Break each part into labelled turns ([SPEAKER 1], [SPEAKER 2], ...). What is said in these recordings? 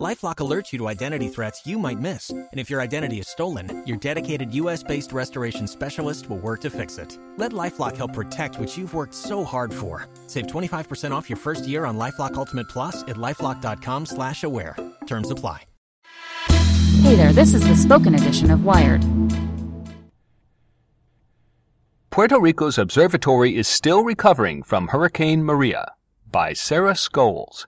[SPEAKER 1] LifeLock alerts you to identity threats you might miss, and if your identity is stolen, your dedicated U.S.-based restoration specialist will work to fix it. Let LifeLock help protect what you've worked so hard for. Save 25% off your first year on LifeLock Ultimate Plus at lifeLock.com/slash-aware. Terms apply.
[SPEAKER 2] Hey there, this is the spoken edition of Wired.
[SPEAKER 3] Puerto Rico's observatory is still recovering from Hurricane Maria by Sarah Scoles.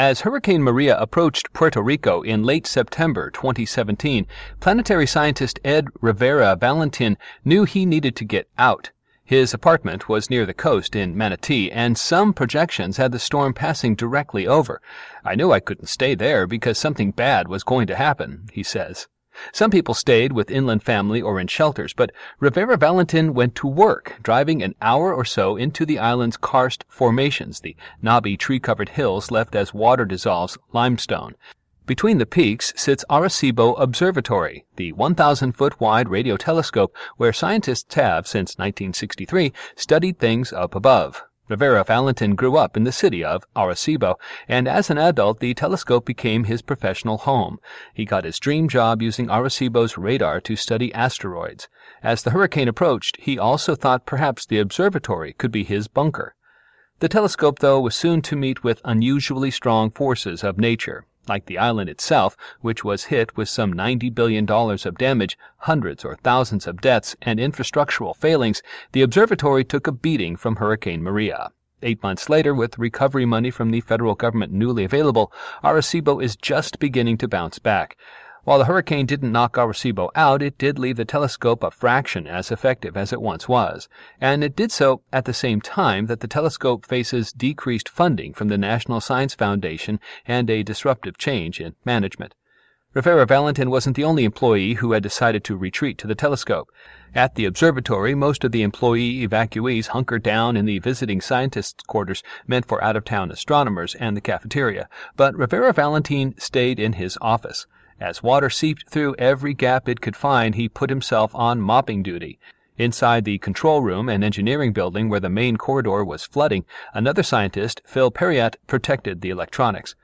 [SPEAKER 3] As Hurricane Maria approached Puerto Rico in late September 2017, planetary scientist Ed Rivera Valentin knew he needed to get out. His apartment was near the coast in Manatí, and some projections had the storm passing directly over. I knew I couldn't stay there because something bad was going to happen, he says. Some people stayed with inland family or in shelters, but Rivera Valentin went to work, driving an hour or so into the island's karst formations, the knobby tree-covered hills left as water dissolves limestone. Between the peaks sits Arecibo Observatory, the 1,000 foot wide radio telescope where scientists have, since 1963, studied things up above. Rivera Valentin grew up in the city of Arecibo, and as an adult, the telescope became his professional home. He got his dream job using Arecibo's radar to study asteroids. As the hurricane approached, he also thought perhaps the observatory could be his bunker. The telescope, though, was soon to meet with unusually strong forces of nature. Like the island itself, which was hit with some $90 billion of damage, hundreds or thousands of deaths, and infrastructural failings, the observatory took a beating from Hurricane Maria. Eight months later, with recovery money from the federal government newly available, Arecibo is just beginning to bounce back. While the hurricane didn't knock Arecibo out, it did leave the telescope a fraction as effective as it once was, and it did so at the same time that the telescope faces decreased funding from the National Science Foundation and a disruptive change in management. Rivera Valentin wasn't the only employee who had decided to retreat to the telescope. At the observatory, most of the employee evacuees hunkered down in the visiting scientists' quarters meant for out-of-town astronomers and the cafeteria, but Rivera Valentin stayed in his office. As water seeped through every gap it could find, he put himself on mopping duty. Inside the control room and engineering building where the main corridor was flooding, another scientist, Phil Perillat, protected the electronics.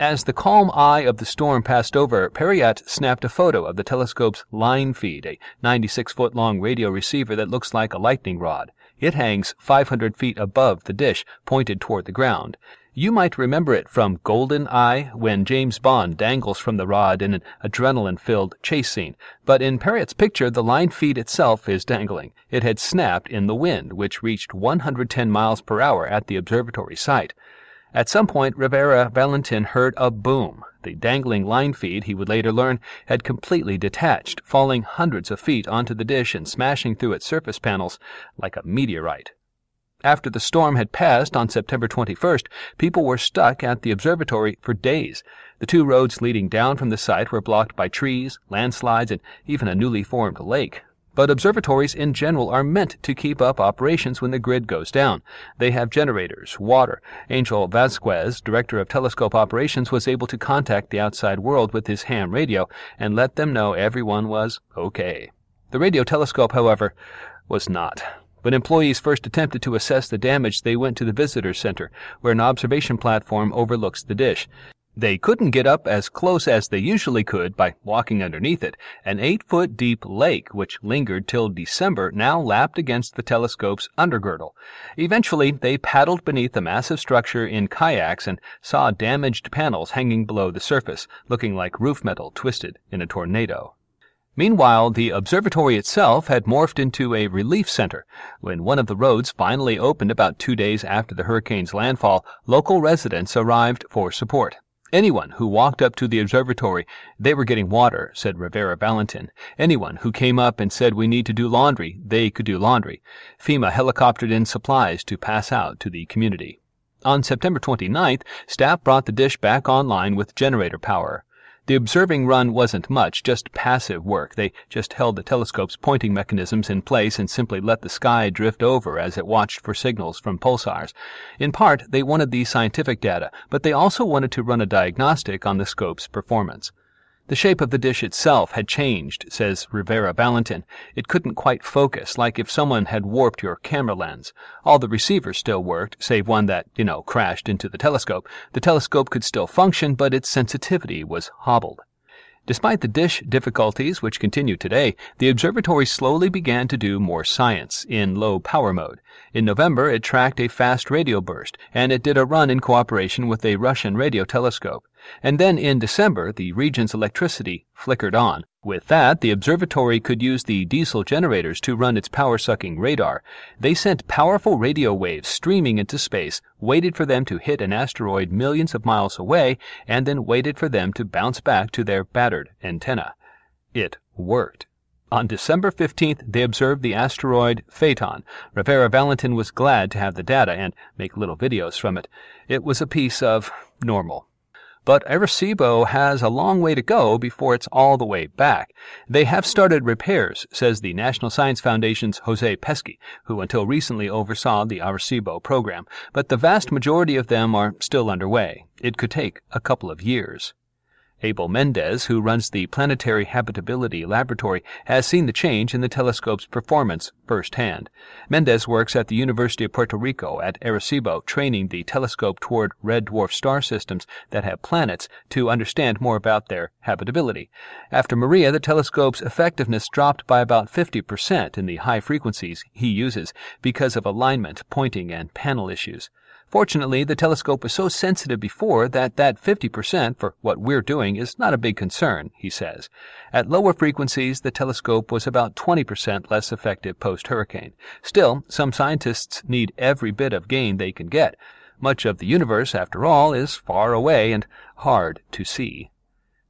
[SPEAKER 3] As the calm eye of the storm passed over, Perillat snapped a photo of the telescope's line feed, a 96 foot long radio receiver that looks like a lightning rod. It hangs 500 feet above the dish, pointed toward the ground. You might remember it from Golden Eye when James Bond dangles from the rod in an adrenaline filled chase scene. But in Perillat's picture, the line feed itself is dangling. It had snapped in the wind, which reached 110 miles per hour at the observatory site. At some point, Rivera Valentin heard a boom. The dangling line feed, he would later learn, had completely detached, falling hundreds of feet onto the dish and smashing through its surface panels like a meteorite. After the storm had passed on September 21st, people were stuck at the observatory for days. The two roads leading down from the site were blocked by trees, landslides, and even a newly formed lake. But observatories in general are meant to keep up operations when the grid goes down. They have generators, water. Angel Vasquez, director of telescope operations, was able to contact the outside world with his ham radio and let them know everyone was okay. The radio telescope, however, was not. When employees first attempted to assess the damage, they went to the visitor center, where an observation platform overlooks the dish. They couldn't get up as close as they usually could by walking underneath it. An eight foot deep lake, which lingered till December, now lapped against the telescope's undergirdle. Eventually, they paddled beneath the massive structure in kayaks and saw damaged panels hanging below the surface, looking like roof metal twisted in a tornado. Meanwhile, the observatory itself had morphed into a relief center. When one of the roads finally opened about two days after the hurricane's landfall, local residents arrived for support. Anyone who walked up to the observatory, they were getting water, said Rivera Valentin. Anyone who came up and said we need to do laundry, they could do laundry. FEMA helicoptered in supplies to pass out to the community. On September 29th, staff brought the dish back online with generator power. The observing run wasn't much, just passive work. They just held the telescope's pointing mechanisms in place and simply let the sky drift over as it watched for signals from pulsars. In part, they wanted the scientific data, but they also wanted to run a diagnostic on the scope's performance. The shape of the dish itself had changed, says Rivera Valentin. It couldn't quite focus, like if someone had warped your camera lens. All the receivers still worked, save one that, you know, crashed into the telescope. The telescope could still function, but its sensitivity was hobbled. Despite the dish difficulties, which continue today, the observatory slowly began to do more science in low power mode. In November, it tracked a fast radio burst, and it did a run in cooperation with a Russian radio telescope. And then in December, the region's electricity flickered on. With that, the observatory could use the diesel generators to run its power sucking radar. They sent powerful radio waves streaming into space, waited for them to hit an asteroid millions of miles away, and then waited for them to bounce back to their battered antenna. It worked. On December 15th, they observed the asteroid Phaethon. Rivera Valentin was glad to have the data and make little videos from it. It was a piece of normal. But Arecibo has a long way to go before it's all the way back. They have started repairs, says the National Science Foundation's Jose Pesce, who until recently oversaw the Arecibo program, but the vast majority of them are still underway. It could take a couple of years. Abel Mendez, who runs the Planetary Habitability Laboratory, has seen the change in the telescope's performance firsthand. Mendez works at the University of Puerto Rico at Arecibo, training the telescope toward red dwarf star systems that have planets to understand more about their habitability. After Maria, the telescope's effectiveness dropped by about 50% in the high frequencies he uses because of alignment, pointing, and panel issues. Fortunately, the telescope was so sensitive before that that 50% for what we're doing is not a big concern, he says. At lower frequencies, the telescope was about 20% less effective post-hurricane. Still, some scientists need every bit of gain they can get. Much of the universe, after all, is far away and hard to see.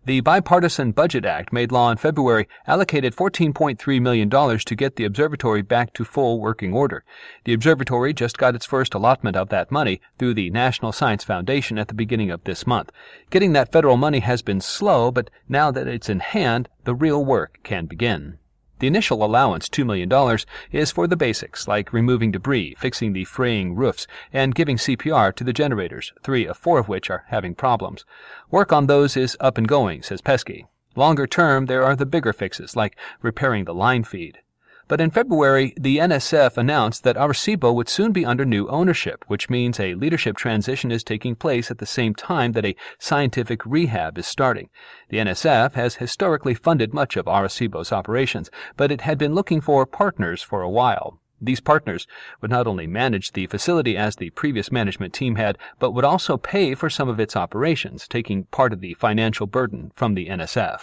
[SPEAKER 3] The Bipartisan Budget Act, made law in February, allocated $14.3 million to get the observatory back to full working order. The observatory just got its first allotment of that money through the National Science Foundation at the beginning of this month. Getting that federal money has been slow, but now that it's in hand, the real work can begin. The initial allowance, $2 million, is for the basics, like removing debris, fixing the fraying roofs, and giving CPR to the generators, three of four of which are having problems. Work on those is up and going, says Pesce. Longer term, there are the bigger fixes, like repairing the line feed. But in February, the NSF announced that Arecibo would soon be under new ownership, which means a leadership transition is taking place at the same time that a scientific rehab is starting. The NSF has historically funded much of Arecibo's operations, but it had been looking for partners for a while. These partners would not only manage the facility as the previous management team had, but would also pay for some of its operations, taking part of the financial burden from the NSF.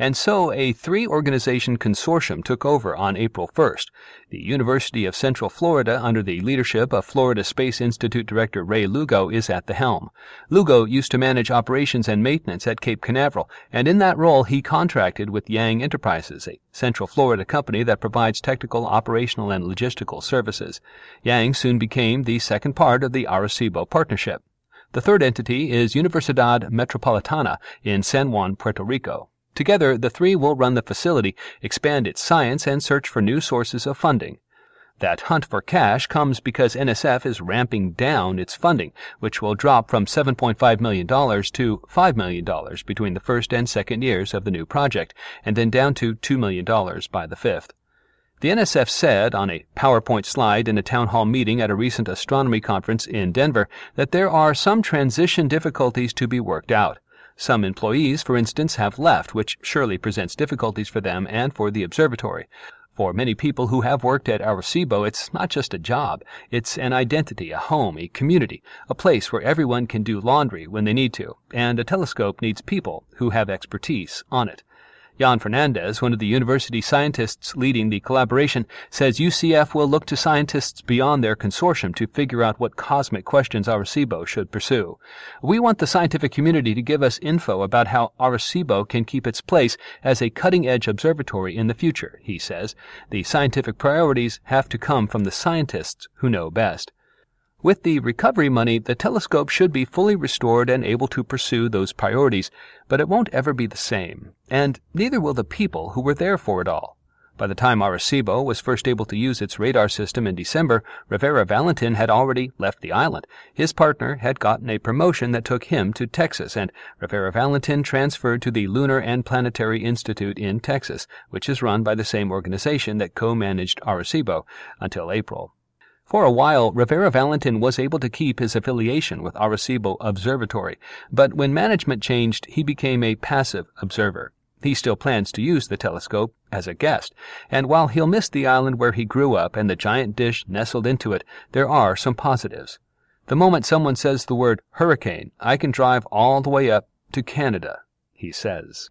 [SPEAKER 3] And so a three organization consortium took over on April 1st. The University of Central Florida, under the leadership of Florida Space Institute Director Ray Lugo, is at the helm. Lugo used to manage operations and maintenance at Cape Canaveral, and in that role he contracted with Yang Enterprises, a Central Florida company that provides technical, operational, and logistical services. Yang soon became the second part of the Arecibo partnership. The third entity is Universidad Metropolitana in San Juan, Puerto Rico. Together, the three will run the facility, expand its science, and search for new sources of funding. That hunt for cash comes because NSF is ramping down its funding, which will drop from $7.5 million to $5 million between the first and second years of the new project, and then down to $2 million by the fifth. The NSF said on a PowerPoint slide in a town hall meeting at a recent astronomy conference in Denver that there are some transition difficulties to be worked out. Some employees, for instance, have left, which surely presents difficulties for them and for the observatory. For many people who have worked at Arecibo, it's not just a job. It's an identity, a home, a community, a place where everyone can do laundry when they need to, and a telescope needs people who have expertise on it. Yan Fernandez, one of the university scientists leading the collaboration, says UCF will look to scientists beyond their consortium to figure out what cosmic questions Arecibo should pursue. We want the scientific community to give us info about how Arecibo can keep its place as a cutting-edge observatory in the future, he says. The scientific priorities have to come from the scientists who know best. With the recovery money, the telescope should be fully restored and able to pursue those priorities, but it won't ever be the same, and neither will the people who were there for it all. By the time Arecibo was first able to use its radar system in December, Rivera Valentin had already left the island. His partner had gotten a promotion that took him to Texas, and Rivera Valentin transferred to the Lunar and Planetary Institute in Texas, which is run by the same organization that co-managed Arecibo until April. For a while, Rivera Valentin was able to keep his affiliation with Arecibo Observatory, but when management changed, he became a passive observer. He still plans to use the telescope as a guest, and while he'll miss the island where he grew up and the giant dish nestled into it, there are some positives. The moment someone says the word hurricane, I can drive all the way up to Canada, he says.